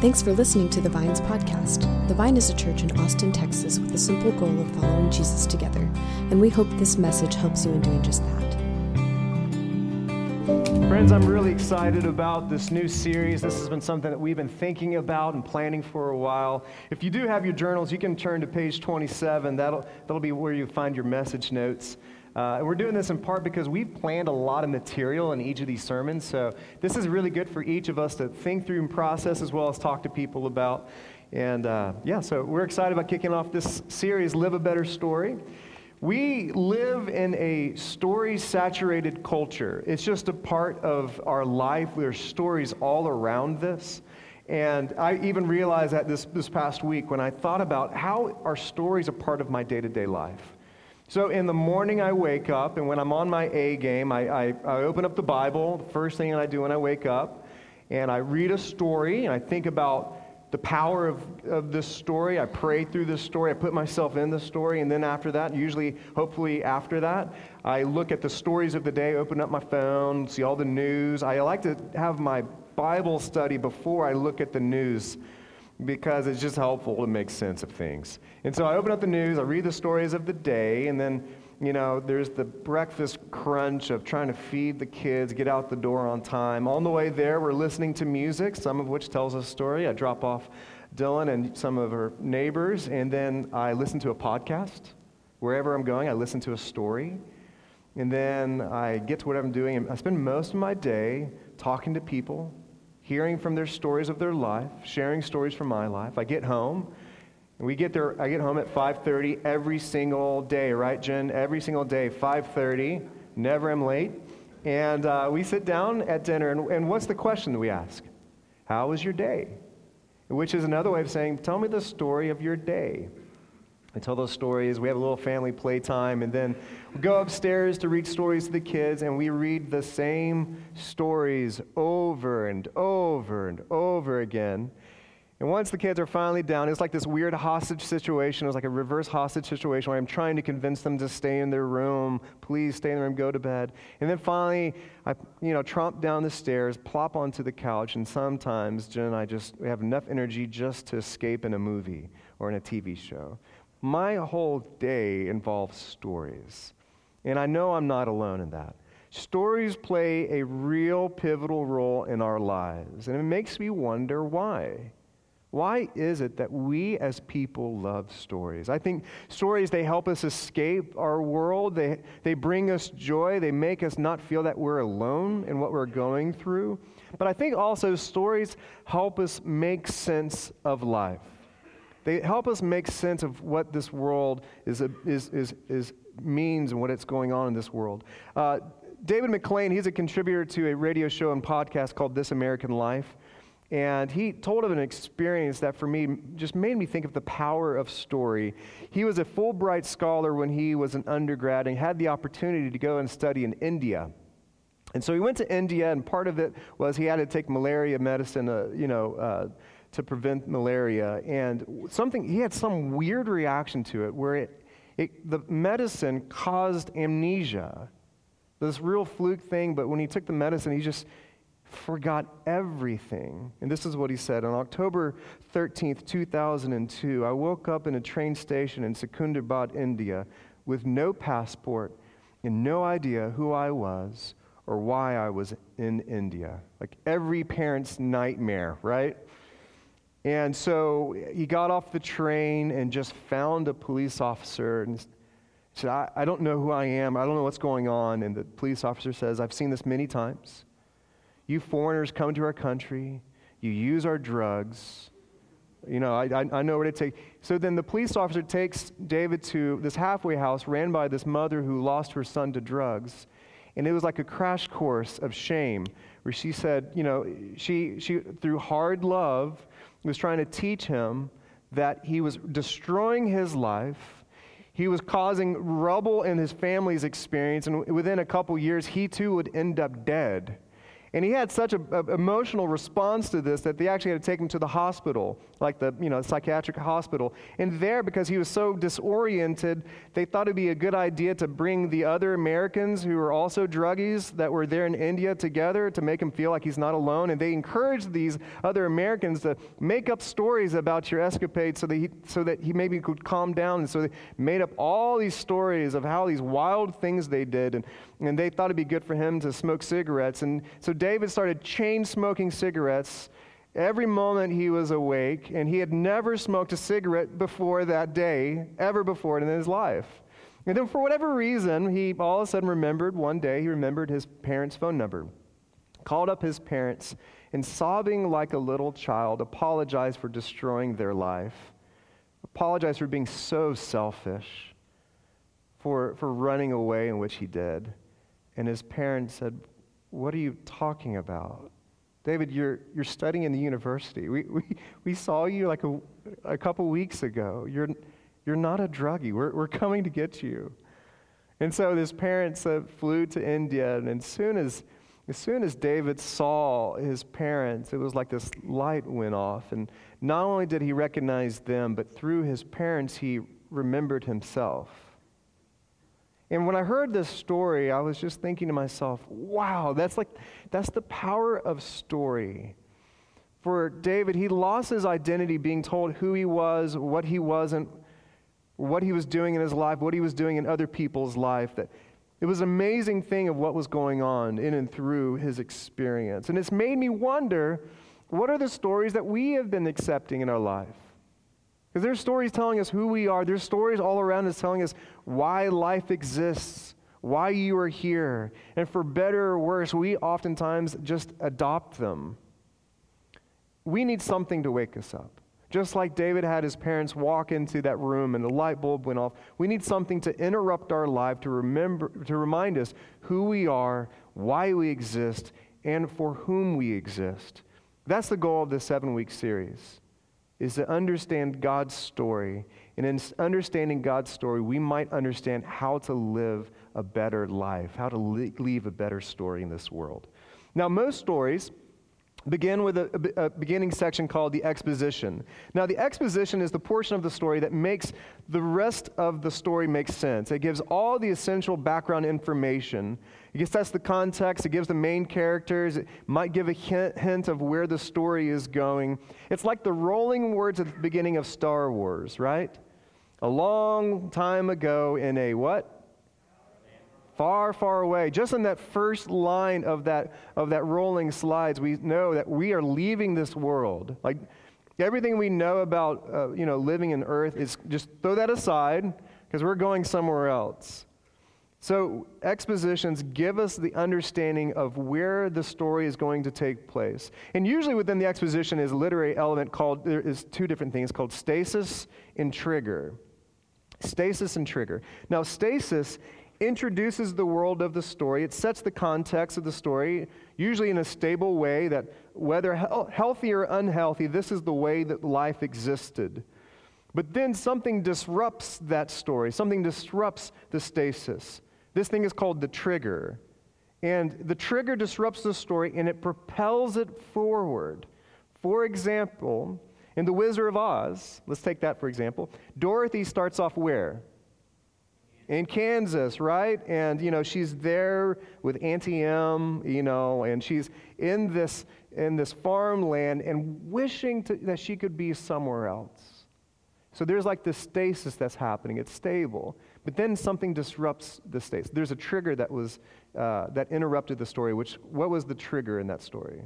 Thanks for listening to the Vines podcast. The Vine is a church in Austin, Texas, with the simple goal of following Jesus together, and we hope this message helps you in doing just that. Friends, I'm really excited about this new series. This has been something that we've been thinking about and planning for a while. If you do have your journals, you can turn to page 27. That'll, that'll be where you find your message notes. Uh, we're doing this in part because we've planned a lot of material in each of these sermons. So this is really good for each of us to think through and process as well as talk to people about. And uh, yeah, so we're excited about kicking off this series, Live a Better Story. We live in a story saturated culture. It's just a part of our life. There are stories all around this. And I even realized that this, this past week when I thought about how are stories a part of my day to day life. So in the morning, I wake up, and when I'm on my A game, I, I, I, open up the Bible, the first thing I do when I wake up, and I read a story, and I think about the power of, of this story. I pray through this story, I put myself in the story, and then after that, usually, hopefully after that, I look at the stories of the day, open up my phone, see all the news. I like to have my Bible study before I look at the news because it's just helpful to make sense of things. And so I open up the news, I read the stories of the day, and then, you know, there's the breakfast crunch of trying to feed the kids, get out the door on time. On the way there, we're listening to music, some of which tells a story. I drop off Dylan and some of her neighbors, and then I listen to a podcast. Wherever I'm going, I listen to a story. And then I get to what I'm doing, and I spend most of my day talking to people, hearing from their stories of their life, sharing stories from my life. I get home, and we get there. I get home at 5:30 every single day, right, Jen? Every single day, 5:30. Never am late. And uh, we sit down at dinner, and, and what's the question that we ask? How was your day? Which is another way of saying, tell me the story of your day. I tell those stories. We have a little family playtime, and then we go upstairs to read stories to the kids, and we read the same stories over and over and over again. And once the kids are finally down, it's like this weird hostage situation. It was like a reverse hostage situation where I'm trying to convince them to stay in their room. Please stay in the room, go to bed. And then finally, I, you know, tromp down the stairs, plop onto the couch, and sometimes Jen and I just have enough energy just to escape in a movie or in a TV show. My whole day involves stories. And I know I'm not alone in that. Stories play a real pivotal role in our lives. And it makes me wonder why. Why is it that we as people love stories? I think stories, they help us escape our world. They, they bring us joy. They make us not feel that we're alone in what we're going through. But I think also stories help us make sense of life. They help us make sense of what this world is, is, is, is means and what it's going on in this world. Uh, David MacLean, he's a contributor to a radio show and podcast called This American Life. And he told of an experience that for me just made me think of the power of story. He was a Fulbright scholar when he was an undergrad and had the opportunity to go and study in India. And so he went to India, and part of it was he had to take malaria medicine, uh, you know, uh, to prevent malaria. And something, he had some weird reaction to it where it, it, the medicine caused amnesia. This real fluke thing, but when he took the medicine, he just forgot everything. And this is what he said On October 13th, 2002, I woke up in a train station in Secunderabad, India, with no passport and no idea who I was or why I was in India. Like every parent's nightmare, right? And so he got off the train and just found a police officer and said, I, I don't know who I am. I don't know what's going on. And the police officer says, I've seen this many times. You foreigners come to our country, you use our drugs. You know, I, I, I know what it takes. So then the police officer takes David to this halfway house ran by this mother who lost her son to drugs. And it was like a crash course of shame where she said, you know, she, she through hard love, was trying to teach him that he was destroying his life. He was causing rubble in his family's experience, and within a couple years, he too would end up dead. And he had such an emotional response to this that they actually had to take him to the hospital, like the you know, psychiatric hospital. And there, because he was so disoriented, they thought it'd be a good idea to bring the other Americans who were also druggies that were there in India together to make him feel like he's not alone. And they encouraged these other Americans to make up stories about your escapades so that he, so that he maybe could calm down. And so they made up all these stories of how these wild things they did. And, and they thought it'd be good for him to smoke cigarettes. And so David started chain smoking cigarettes every moment he was awake, and he had never smoked a cigarette before that day, ever before in his life. And then, for whatever reason, he all of a sudden remembered one day, he remembered his parents' phone number, called up his parents, and sobbing like a little child, apologized for destroying their life, apologized for being so selfish, for, for running away in which he did. And his parents said, what are you talking about? David, you're, you're studying in the university. We, we, we saw you like a, a couple weeks ago. You're, you're not a druggie. We're, we're coming to get you. And so his parents uh, flew to India, and as soon as, as soon as David saw his parents, it was like this light went off. And not only did he recognize them, but through his parents, he remembered himself. And when I heard this story, I was just thinking to myself, wow, that's like, that's the power of story. For David, he lost his identity being told who he was, what he wasn't, what he was doing in his life, what he was doing in other people's life. That it was an amazing thing of what was going on in and through his experience. And it's made me wonder what are the stories that we have been accepting in our life? Because there's stories telling us who we are. There's stories all around us telling us why life exists, why you are here. And for better or worse, we oftentimes just adopt them. We need something to wake us up. Just like David had his parents walk into that room and the light bulb went off, we need something to interrupt our life to remember to remind us who we are, why we exist, and for whom we exist. That's the goal of this 7-week series is to understand God's story. And in understanding God's story, we might understand how to live a better life, how to leave a better story in this world. Now, most stories begin with a, a, beginning section called the exposition. Now, the exposition is the portion of the story that makes the rest of the story make sense. It gives all the essential background information. It sets the context, it gives the main characters, it might give a hint, hint of where the story is going. It's like the rolling words at the beginning of Star Wars, right? A long time ago in a what? Far, far away. Just in that first line of that, of that rolling slides, we know that we are leaving this world. Like everything we know about, uh, you know, living in earth is just throw that aside because we're going somewhere else. So expositions give us the understanding of where the story is going to take place. And usually within the exposition is a literary element called, there is two different things called stasis and trigger. Stasis and trigger. Now, stasis introduces the world of the story. It sets the context of the story, usually in a stable way that whether oh, healthy or unhealthy, this is the way that life existed. But then something disrupts that story, something disrupts the stasis. This thing is called the trigger. And the trigger disrupts the story and it propels it forward. For example, in The Wizard of Oz, let's take that for example, Dorothy starts off where? In Kansas, right? And, you know, she's there with Auntie Em, you know, and she's in this, in this farmland and wishing to, that she could be somewhere else. So there's like this stasis that's happening. It's stable. But then something disrupts the stasis. There's a trigger that was, uh, that interrupted the story, which, what was the trigger in that story?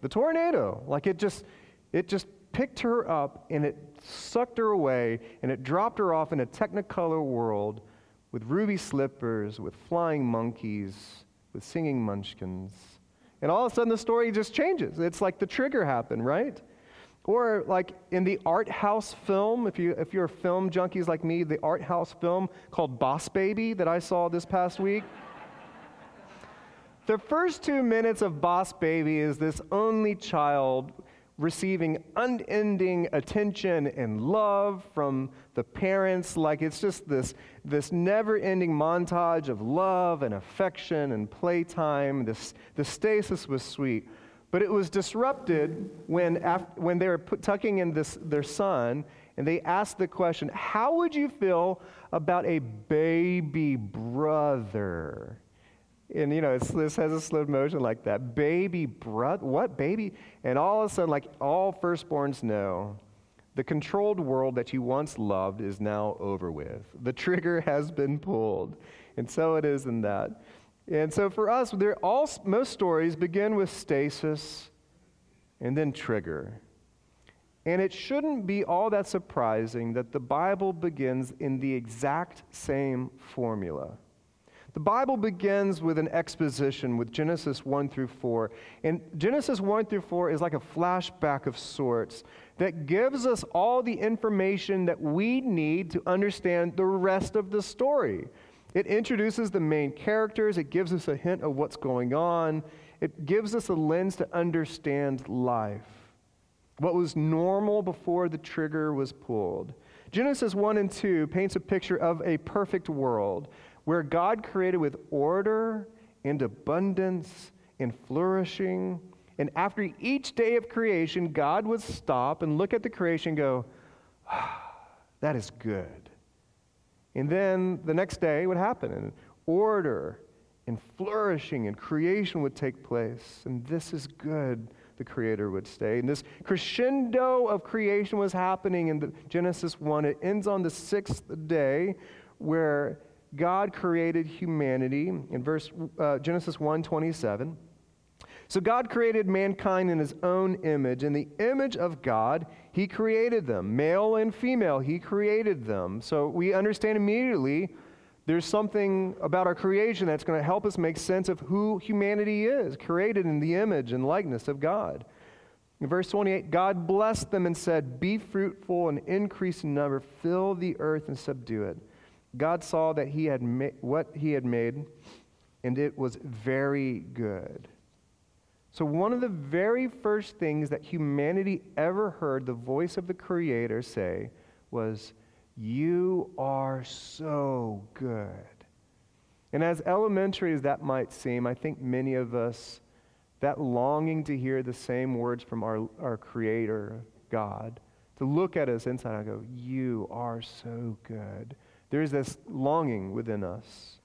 The tornado. Like it just, it just picked her up and it sucked her away and it dropped her off in a technicolor world with ruby slippers, with flying monkeys, with singing munchkins. And all of a sudden the story just changes. It's like the trigger happened, right? Or like in the art house film, if, you, if you're film junkies like me, the art house film called Boss Baby that I saw this past week. the first two minutes of Boss Baby is this only child receiving unending attention and love from the parents. Like it's just this, this never ending montage of love and affection and playtime. This, the stasis was sweet. But it was disrupted when, after, when they were put, tucking in this, their son and they asked the question How would you feel about a baby brother? And you know, this has a slow motion like that. Baby brother? What baby? And all of a sudden, like all firstborns know, the controlled world that you once loved is now over with. The trigger has been pulled. And so it is in that. And so for us, all, most stories begin with stasis and then trigger. And it shouldn't be all that surprising that the Bible begins in the exact same formula. The Bible begins with an exposition with Genesis 1 through 4. And Genesis 1 through 4 is like a flashback of sorts that gives us all the information that we need to understand the rest of the story. It introduces the main characters, it gives us a hint of what's going on, it gives us a lens to understand life. What was normal before the trigger was pulled. Genesis 1 and 2 paints a picture of a perfect world where God created with order and abundance and flourishing. And after each day of creation, God would stop and look at the creation and go, ah, That is good. And then the next day would happen, and order and flourishing and creation would take place. And this is good, the Creator would say. And this crescendo of creation was happening in Genesis 1. It ends on the sixth day where God created humanity in verse uh, Genesis 1:27. So God created mankind in his own image. In the image of God, he created them. Male and female, he created them. So we understand immediately there's something about our creation that's going to help us make sense of who humanity is, created in the image and likeness of God. In verse 28, God blessed them and said, Be fruitful and increase in number, fill the earth and subdue it. God saw that he had ma- what he had made, and it was very good. So, one of the very first things that humanity ever heard the voice of the Creator say was, You are so good. And as elementary as that might seem, I think many of us, that longing to hear the same words from our, our Creator, God, to look at us inside and go, You are so good there's this longing within us.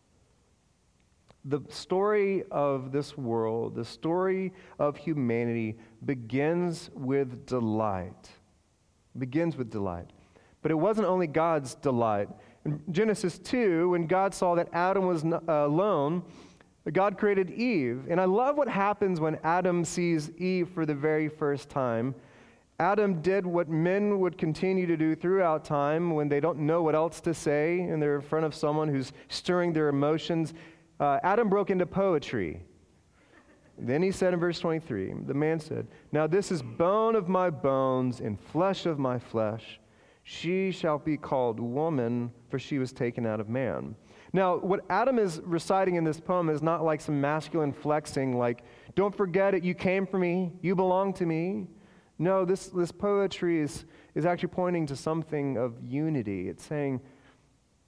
The story of this world, the story of humanity, begins with delight. Begins with delight. But it wasn't only God's delight. In Genesis 2, when God saw that Adam was uh, alone, God created Eve. And I love what happens when Adam sees Eve for the very first time. Adam did what men would continue to do throughout time when they don't know what else to say and they're in front of someone who's stirring their emotions. Uh, Adam broke into poetry. Then he said in verse 23, the man said, Now this is bone of my bones and flesh of my flesh. She shall be called woman, for she was taken out of man. Now, what Adam is reciting in this poem is not like some masculine flexing, like, don't forget it, you came for me, you belong to me. No, this, this poetry is, is actually pointing to something of unity. It's saying,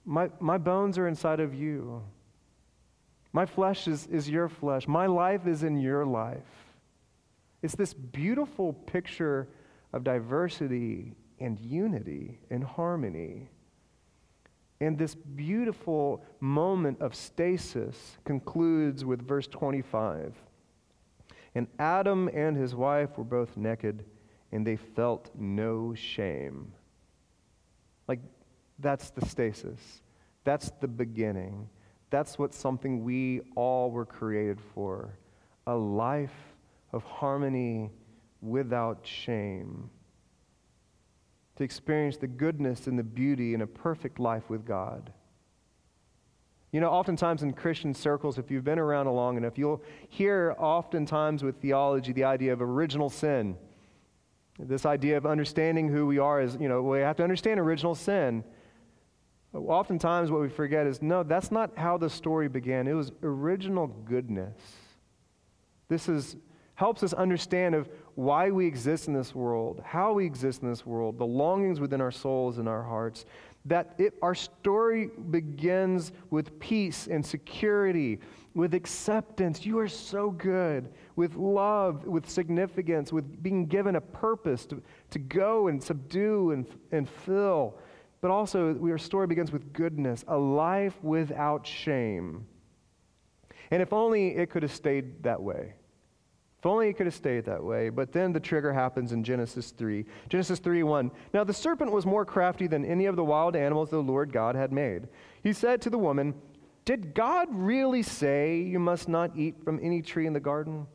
my, my bones are inside of you. My flesh is, is your flesh. My life is in your life. It's this beautiful picture of diversity and unity and harmony. And this beautiful moment of stasis concludes with verse 25. And Adam and his wife were both naked and they felt no shame. Like, that's the stasis. That's the beginning. That's what something we all were created for a life of harmony without shame. To experience the goodness and the beauty in a perfect life with God. You know, oftentimes in Christian circles, if you've been around long enough, you'll hear oftentimes with theology the idea of original sin. This idea of understanding who we are is, you know, we have to understand original sin. Oftentimes, what we forget is no, that's not how the story began. It was original goodness. This is helps us understand of why we exist in this world, how we exist in this world, the longings within our souls and our hearts. That it, our story begins with peace and security, with acceptance. You are so good, with love, with significance, with being given a purpose to, to go and subdue and, and fill. But also, our story begins with goodness, a life without shame. And if only it could have stayed that way. If only it could have stayed that way. But then the trigger happens in Genesis 3. Genesis 3 1. Now the serpent was more crafty than any of the wild animals the Lord God had made. He said to the woman, Did God really say you must not eat from any tree in the garden?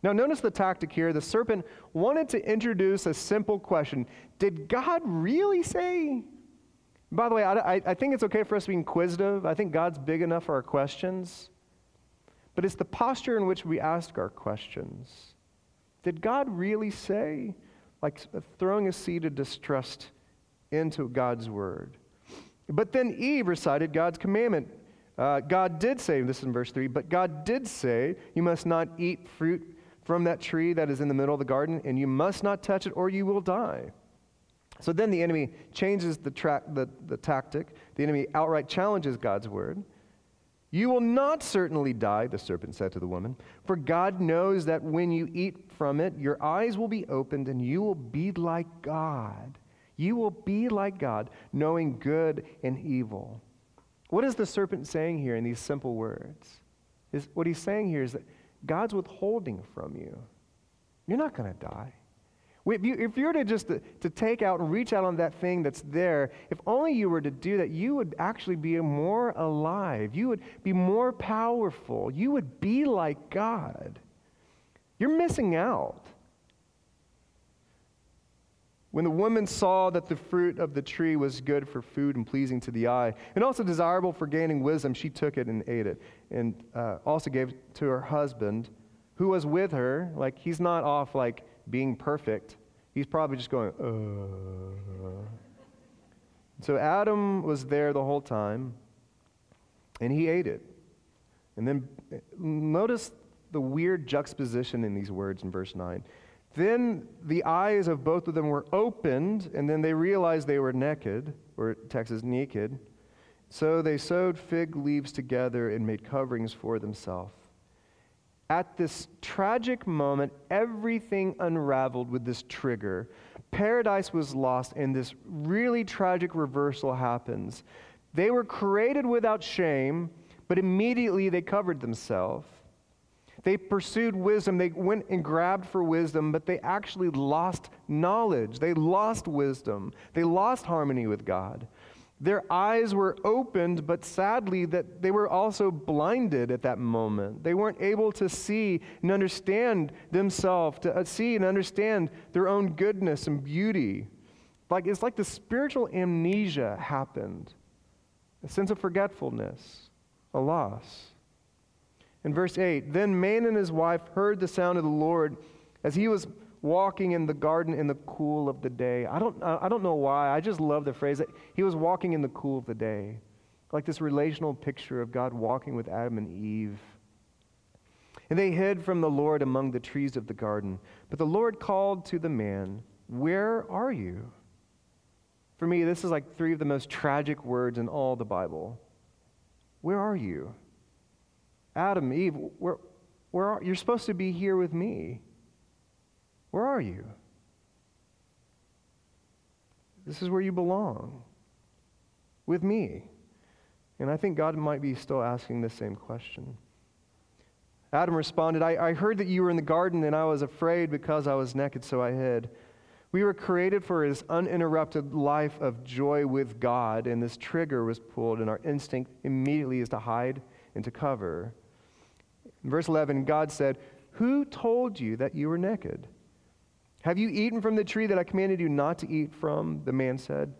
Now, notice the tactic here. The serpent wanted to introduce a simple question Did God really say? By the way, I, I, think it's okay for us to be inquisitive. I think God's big enough for our questions. But it's the posture in which we ask our questions. Did God really say? Like throwing a seed of distrust into God's word. But then Eve recited God's commandment. Uh, God did say, this is in verse 3, but God did say, You must not eat fruit from that tree that is in the middle of the garden, and you must not touch it, or you will die. So then the enemy changes the, tra- the, the tactic. The enemy outright challenges God's word. You will not certainly die, the serpent said to the woman, for God knows that when you eat from it, your eyes will be opened and you will be like God. You will be like God, knowing good and evil. What is the serpent saying here in these simple words? Is, what he's saying here is that God's withholding from you. You're not going to die. If you, if you were to just to, to, take out and reach out on that thing that's there, if only you were to do that, you would actually be more alive. You would be more powerful. You would be like God. You're missing out. When the woman saw that the fruit of the tree was good for food and pleasing to the eye, and also desirable for gaining wisdom, she took it and ate it, and uh, also gave it to her husband, who was with her. Like, he's not off, like, being perfect, he's probably just going, uh. So Adam was there the whole time, and he ate it. And then notice the weird juxtaposition in these words in verse 9. Then the eyes of both of them were opened, and then they realized they were naked, or text Texas naked. So they sewed fig leaves together and made coverings for themselves at this tragic moment, everything unraveled with this trigger. Paradise was lost, and this really tragic reversal happens. They were created without shame, but immediately they covered themselves. They pursued wisdom. They went and grabbed for wisdom, but they actually lost knowledge. They lost wisdom. They lost harmony with God. Their eyes were opened, but sadly, that they were also blinded at that moment. They weren't able to see and understand themselves, to uh, see and understand their own goodness and beauty. Like it's like the spiritual amnesia happened, a sense of forgetfulness, a loss. In verse 8, then man and his wife heard the sound of the Lord as he was walking in the garden in the cool of the day. I don't, I don't know why. I just love the phrase that he was walking in the cool of the day. Like this relational picture of God walking with Adam and Eve. And they hid from the Lord among the trees of the garden. But the Lord called to the man, Where are you? For me, this is like three of the most tragic words in all the Bible. Where are you? Adam, Eve, where, where are, you're supposed to be here with me. Where are you? This is where you belong with me. And I think God might be still asking the same question. Adam responded, I, I, heard that you were in the garden, and I was afraid because I was naked, so I hid. We were created for this uninterrupted life of joy with God, and this trigger was pulled, and our instinct immediately is to hide and to cover. In verse 11, God said, Who told you that you were naked? Have you eaten from the tree that I commanded you not to eat from? The man said.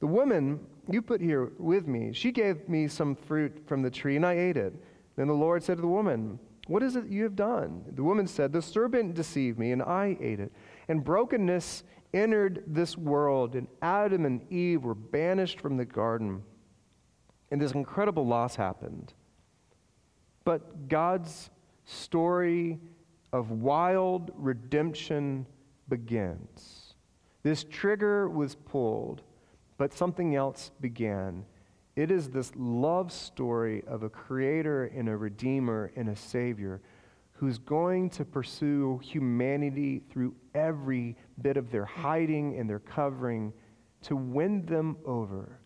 The woman you put here with me, she gave me some fruit from the tree, and I ate it. Then the Lord said to the woman, What is it you have done? The woman said, The serpent deceived me, and I ate it. And brokenness entered this world, and Adam and Eve were banished from the garden. And this incredible loss happened. But God's story of wild redemption begins. This trigger was pulled, but something else began. It is this love story of a creator and a redeemer and a savior who's going to pursue humanity through every bit of their hiding and their covering to win them over.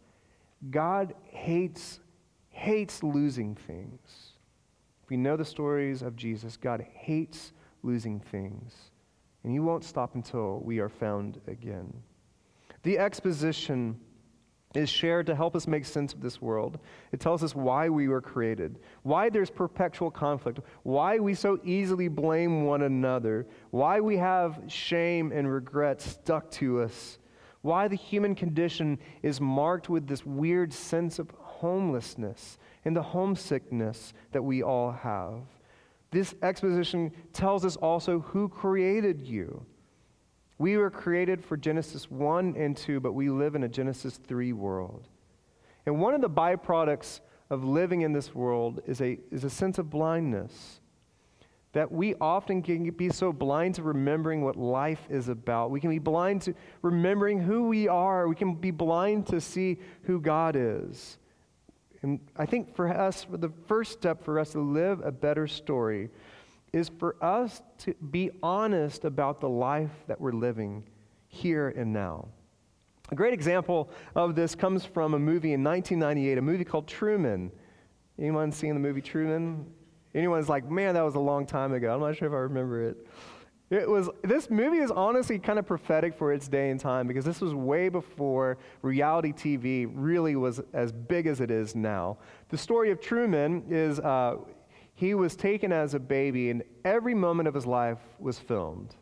God hates hates losing things. We know the stories of Jesus, God hates losing things. And he won't stop until we are found again. The exposition is shared to help us make sense of this world. It tells us why we were created, why there's perpetual conflict, why we so easily blame one another, why we have shame and regret stuck to us, why the human condition is marked with this weird sense of homelessness and the homesickness that we all have. This exposition tells us also who created you. We were created for Genesis 1 and 2, but we live in a Genesis 3 world. And one of the byproducts of living in this world is a, is a sense of blindness. That we often can be so blind to remembering what life is about. We can be blind to remembering who we are. We can be blind to see who God is. And I think for us, the first step for us to live a better story is for us to be honest about the life that we're living here and now. A great example of this comes from a movie in 1998, a movie called Truman. Anyone seen the movie Truman? Anyone's like, man, that was a long time ago. I'm not sure if I remember it. It was this movie is honestly kind of prophetic for its day and time because this was way before reality TV really was as big as it is now. The story of Truman is uh, he was taken as a baby, and every moment of his life was filmed.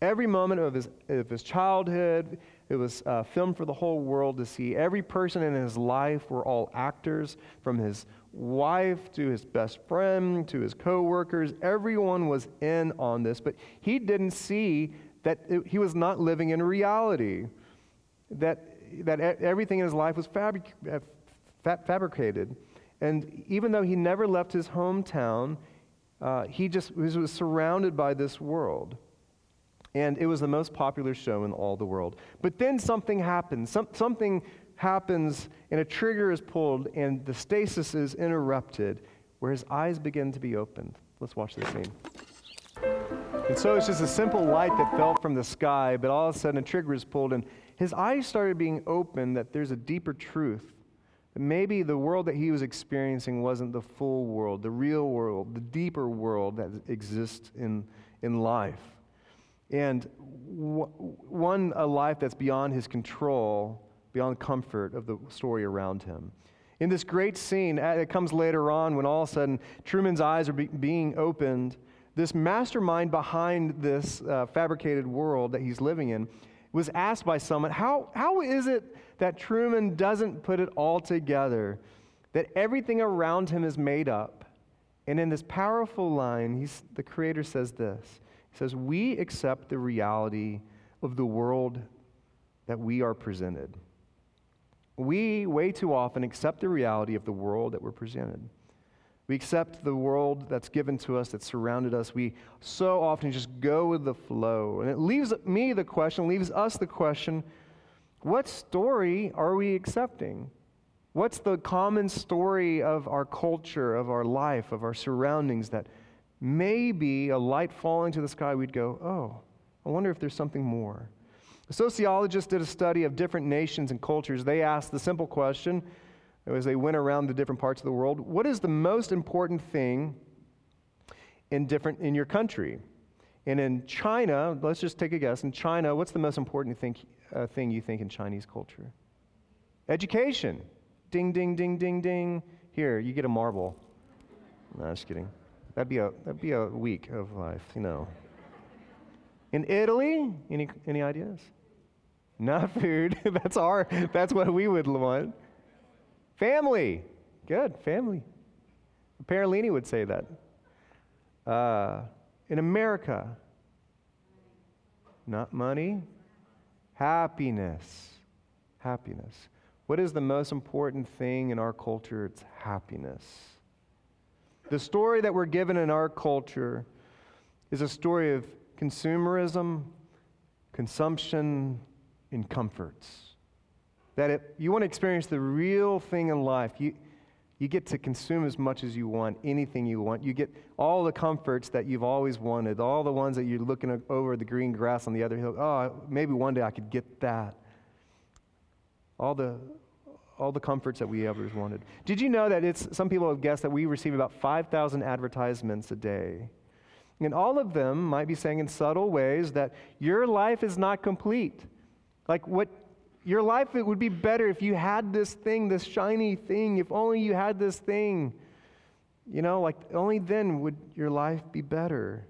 Every moment of his, of his childhood, it was uh, filmed for the whole world to see. Every person in his life were all actors, from his wife to his best friend to his coworkers. Everyone was in on this, but he didn't see that he was not living in reality, that, that everything in his life was fabric, uh, fabricated. And even though he never left his hometown, uh, he just was, was surrounded by this world. And it was the most popular show in all the world. But then something happened. Some, something happens and a trigger is pulled and the stasis is interrupted where his eyes begin to be opened. Let's watch this scene. And so it's just a simple light that fell from the sky, but all of a sudden a trigger is pulled and his eyes started being opened that there's a deeper truth. That maybe the world that he was experiencing wasn't the full world, the real world, the deeper world that exists in, in life. And w- one, a life that's beyond his control beyond comfort of the story around him. In this great scene, it comes later on when all of a sudden Truman's eyes are be- being opened. This mastermind behind this uh, fabricated world that he's living in was asked by someone, how, how is it that Truman doesn't put it all together? That everything around him is made up. And in this powerful line, the Creator says this He says, We accept the reality of the world that we are presented we way too often accept the reality of the world that we're presented. We accept the world that's given to us, that's surrounded us. We so often just go with the flow. And it leaves me the question, leaves us the question what story are we accepting? What's the common story of our culture, of our life, of our surroundings that maybe a light falling to the sky, we'd go, oh, I wonder if there's something more. A sociologist did a study of different nations and cultures. They asked the simple question as they went around the different parts of the world what is the most important thing in, different, in your country? And in China, let's just take a guess. In China, what's the most important thing, uh, thing you think in Chinese culture? Education. Ding, ding, ding, ding, ding. Here, you get a marble. No, just kidding. That'd be a, that'd be a week of life, you know. In Italy, any, any ideas? Not food. that's our, that's what we would want. Family. Good, family. Parolini would say that. Uh, in America, not money, happiness. Happiness. What is the most important thing in our culture? It's happiness. The story that we're given in our culture is a story of consumerism, consumption, and comforts. That if you want to experience the real thing in life, you, you get to consume as much as you want, anything you want. You get all the comforts that you've always wanted, all the ones that you're looking over the green grass on the other hill. Oh, maybe one day I could get that. All the, all the comforts that we ever wanted. Did you know that it's, some people have guessed that we receive about 5,000 advertisements a day? And all of them might be saying in subtle ways that your life is not complete. Like what your life it would be better if you had this thing, this shiny thing, if only you had this thing. You know, like only then would your life be better.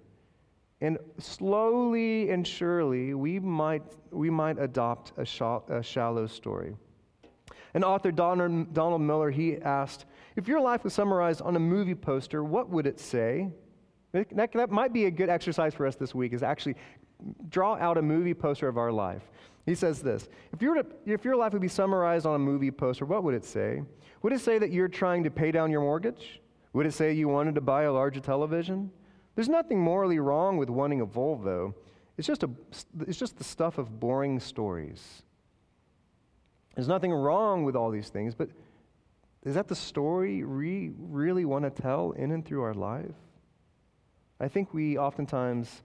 And slowly and surely, we might, we might adopt a, a shallow story. An author, Donald, Donald Miller, he asked, if your life was summarized on a movie poster, what would it say? That, that might be a good exercise for us this week, is actually draw out a movie poster of our life. He says this if, you to, if your life would be summarized on a movie poster, what would it say? Would it say that you're trying to pay down your mortgage? Would it say you wanted to buy a larger television? There's nothing morally wrong with wanting a Volvo. It's just, a, it's just the stuff of boring stories. There's nothing wrong with all these things, but is that the story we really want to tell in and through our life? I think we oftentimes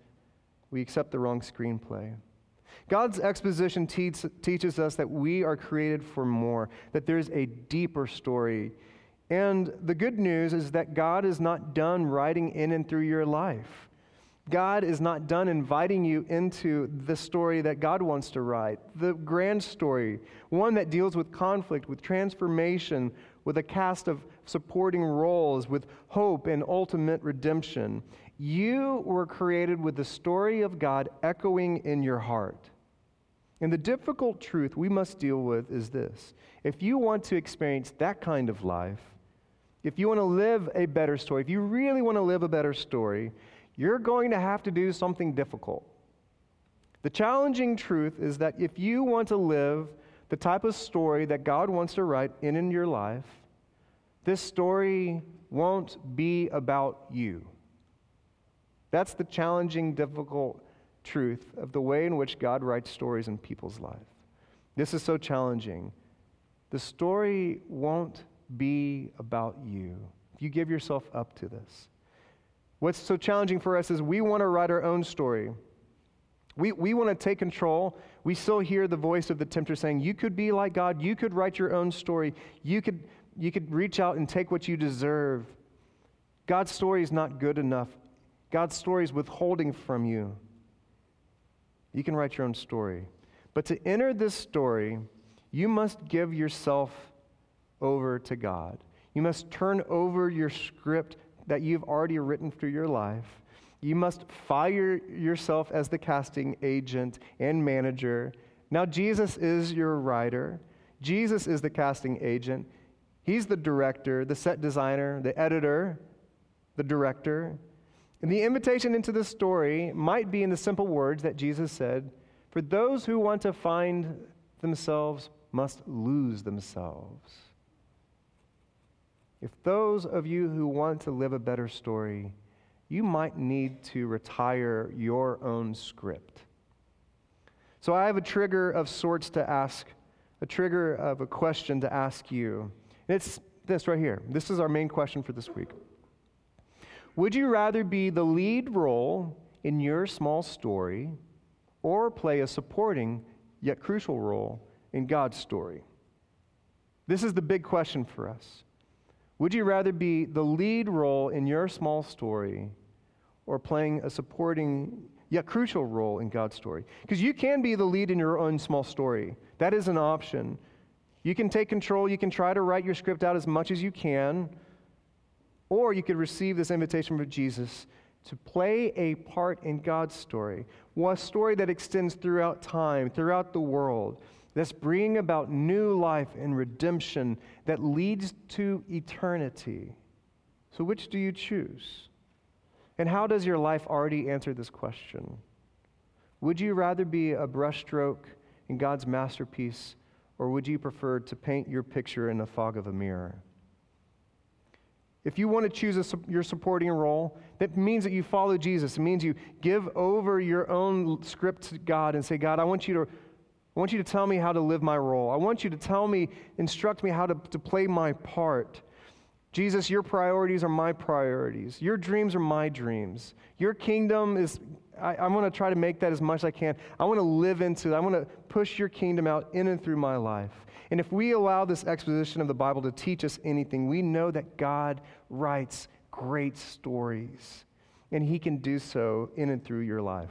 we accept the wrong screenplay. God's exposition teach, teaches us that we are created for more, that there's a deeper story. And the good news is that God is not done writing in and through your life. God is not done inviting you into the story that God wants to write, the grand story, one that deals with conflict, with transformation, with a cast of supporting roles, with hope and ultimate redemption. You were created with the story of God echoing in your heart. And the difficult truth we must deal with is this if you want to experience that kind of life, if you want to live a better story, if you really want to live a better story, you're going to have to do something difficult. The challenging truth is that if you want to live the type of story that God wants to write in in your life, this story won't be about you. That's the challenging, difficult truth of the way in which God writes stories in people's life. This is so challenging. The story won't be about you if you give yourself up to this. What's so challenging for us is we want to write our own story. We, we want to take control. We still hear the voice of the tempter saying, You could be like God. You could write your own story. You could, you could reach out and take what you deserve. God's story is not good enough. God's story is withholding from you. You can write your own story. But to enter this story, you must give yourself over to God. You must turn over your script that you've already written through your life. You must fire yourself as the casting agent and manager. Now, Jesus is your writer, Jesus is the casting agent. He's the director, the set designer, the editor, the director. And the invitation into the story might be in the simple words that Jesus said For those who want to find themselves must lose themselves. If those of you who want to live a better story, you might need to retire your own script. So I have a trigger of sorts to ask, a trigger of a question to ask you. And it's this right here. This is our main question for this week. Would you rather be the lead role in your small story or play a supporting yet crucial role in God's story? This is the big question for us. Would you rather be the lead role in your small story or playing a supporting yet crucial role in God's story? Because you can be the lead in your own small story. That is an option. You can take control, you can try to write your script out as much as you can. Or you could receive this invitation from Jesus to play a part in God's story, a story that extends throughout time, throughout the world, that's bringing about new life and redemption that leads to eternity. So, which do you choose? And how does your life already answer this question? Would you rather be a brushstroke in God's masterpiece, or would you prefer to paint your picture in the fog of a mirror? If you want to choose a, your supporting role, that means that you follow Jesus. It means you give over your own script to God and say, God, I want you to, I want you to tell me how to live my role. I want you to tell me, instruct me how to, to play my part. Jesus, your priorities are my priorities. Your dreams are my dreams. Your kingdom is, I, I want to try to make that as much as I can. I want to live into it. I want to push your kingdom out in and through my life. And if we allow this exposition of the Bible to teach us anything, we know that God writes great stories. And he can do so in and through your life.